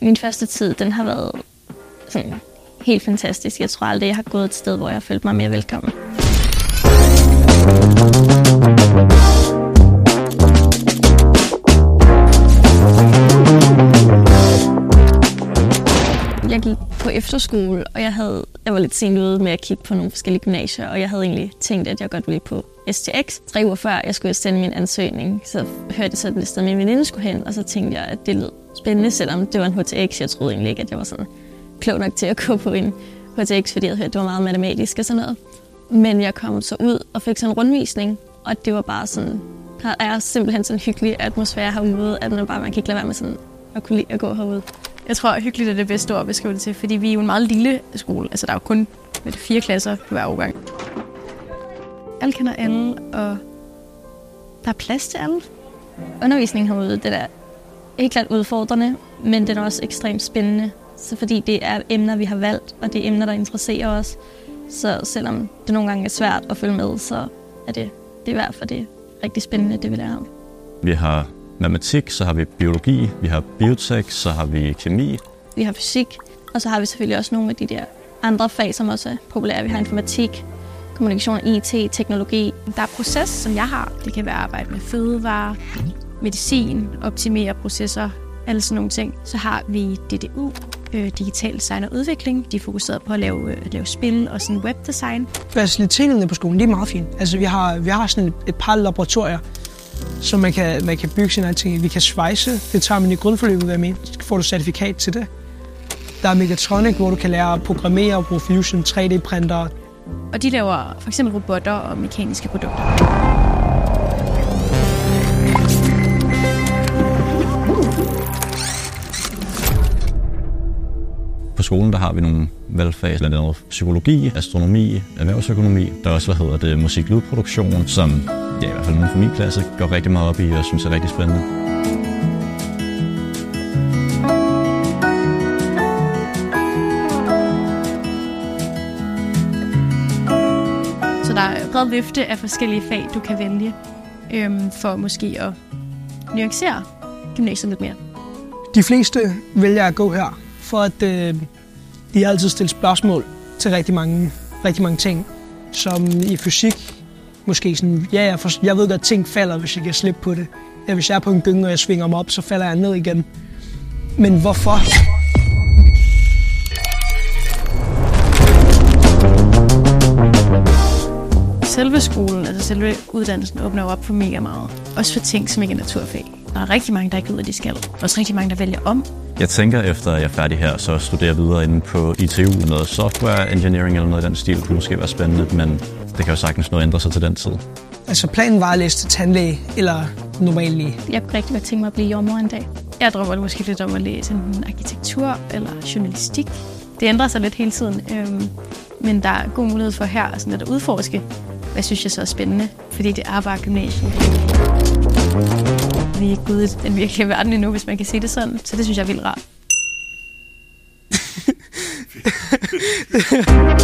Min første tid, den har været sådan helt fantastisk. Jeg tror aldrig, jeg har gået et sted, hvor jeg har følt mig mere velkommen. Jeg gik på efterskole, og jeg, havde, jeg var lidt sent ude med at kigge på nogle forskellige gymnasier, og jeg havde egentlig tænkt, at jeg godt ville på STX. Tre uger før jeg skulle sende min ansøgning, så hørte jeg sådan et sted, min veninde skulle hen, og så tænkte jeg, at det lød spændende, selvom det var en HTX. Jeg troede egentlig ikke, at jeg var sådan klog nok til at gå på en HTX, fordi jeg havde hørt, at det var meget matematisk og sådan noget. Men jeg kom så ud og fik sådan en rundvisning, og det var bare sådan, der er simpelthen sådan en hyggelig atmosfære herude, at man bare man kan ikke lade være med sådan at kunne lide at gå herude. Jeg tror, at hyggeligt er det bedste ord at beskrive det til, fordi vi er jo en meget lille skole. Altså, der er jo kun med fire klasser på hver årgang. Alle kender alle, og der er plads til alle. Undervisningen herude, det er helt klart udfordrende, men den er også ekstremt spændende. Så fordi det er emner, vi har valgt, og det er emner, der interesserer os. Så selvom det nogle gange er svært at følge med, så er det, det er i hvert fald det rigtig spændende, det vi lærer om. Vi har matematik, så har vi biologi, vi har biotek, så har vi kemi. Vi har fysik, og så har vi selvfølgelig også nogle af de der andre fag, som også er populære. Vi har informatik, kommunikation, IT, teknologi. Der er proces, som jeg har. Det kan være arbejde med fødevare, medicin, optimere processer, alle sådan nogle ting. Så har vi DDU, øh, digital design og udvikling. De er fokuseret på at lave, øh, at lave spil og sådan webdesign. Faciliteterne på skolen, det er meget fint. Altså, vi har, vi har sådan et, et par laboratorier, så man kan, man kan bygge sine ting. Vi kan svejse, det tager man i grundforløbet, hvad jeg mener. Så får du certifikat til det. Der er Megatronic, hvor du kan lære at programmere og bruge Fusion 3D-printer. Og de laver for eksempel robotter og mekaniske produkter. På skolen der har vi nogle valgfag, blandt andet psykologi, astronomi, erhvervsøkonomi. Der er også, hvad hedder det, musik-lydproduktion, som ja, i hvert fald nogle fra min klasse går rigtig meget op i og synes er rigtig spændende. Der er bred vifte af forskellige fag, du kan vælge øhm, for måske at nuancere gymnasiet lidt mere. De fleste vælger at gå her, for at øh, de altid stiller spørgsmål til rigtig mange, rigtig mange ting. Som i fysik, måske sådan, ja, jeg, for, jeg ved godt, at ting falder, hvis jeg kan slippe på det. Ja, hvis jeg er på en gynge, og jeg svinger mig op, så falder jeg ned igen. Men hvorfor? Selve skolen, altså selve uddannelsen, åbner jo op for mega meget. Også for ting, som ikke er naturfag. Der er rigtig mange, der ikke ved, at de skal. Også rigtig mange, der vælger om. Jeg tænker, efter jeg er færdig her, så studerer jeg videre inde på ITU. Noget software engineering eller noget i den stil kunne måske være spændende, men det kan jo sagtens nå ændre sig til den tid. Altså planen var at læse til tandlæge eller normal læge. Jeg kunne rigtig godt tænke mig at blive jordmor en dag. Jeg drømmer måske lidt om at læse enten arkitektur eller journalistik. Det ændrer sig lidt hele tiden, øhm, men der er god mulighed for her sådan at udforske, hvad synes jeg så er spændende, fordi det er bare gymnasiet. Vi er ikke ude i den virkelige verden endnu, hvis man kan sige det sådan, så det synes jeg er vildt rart.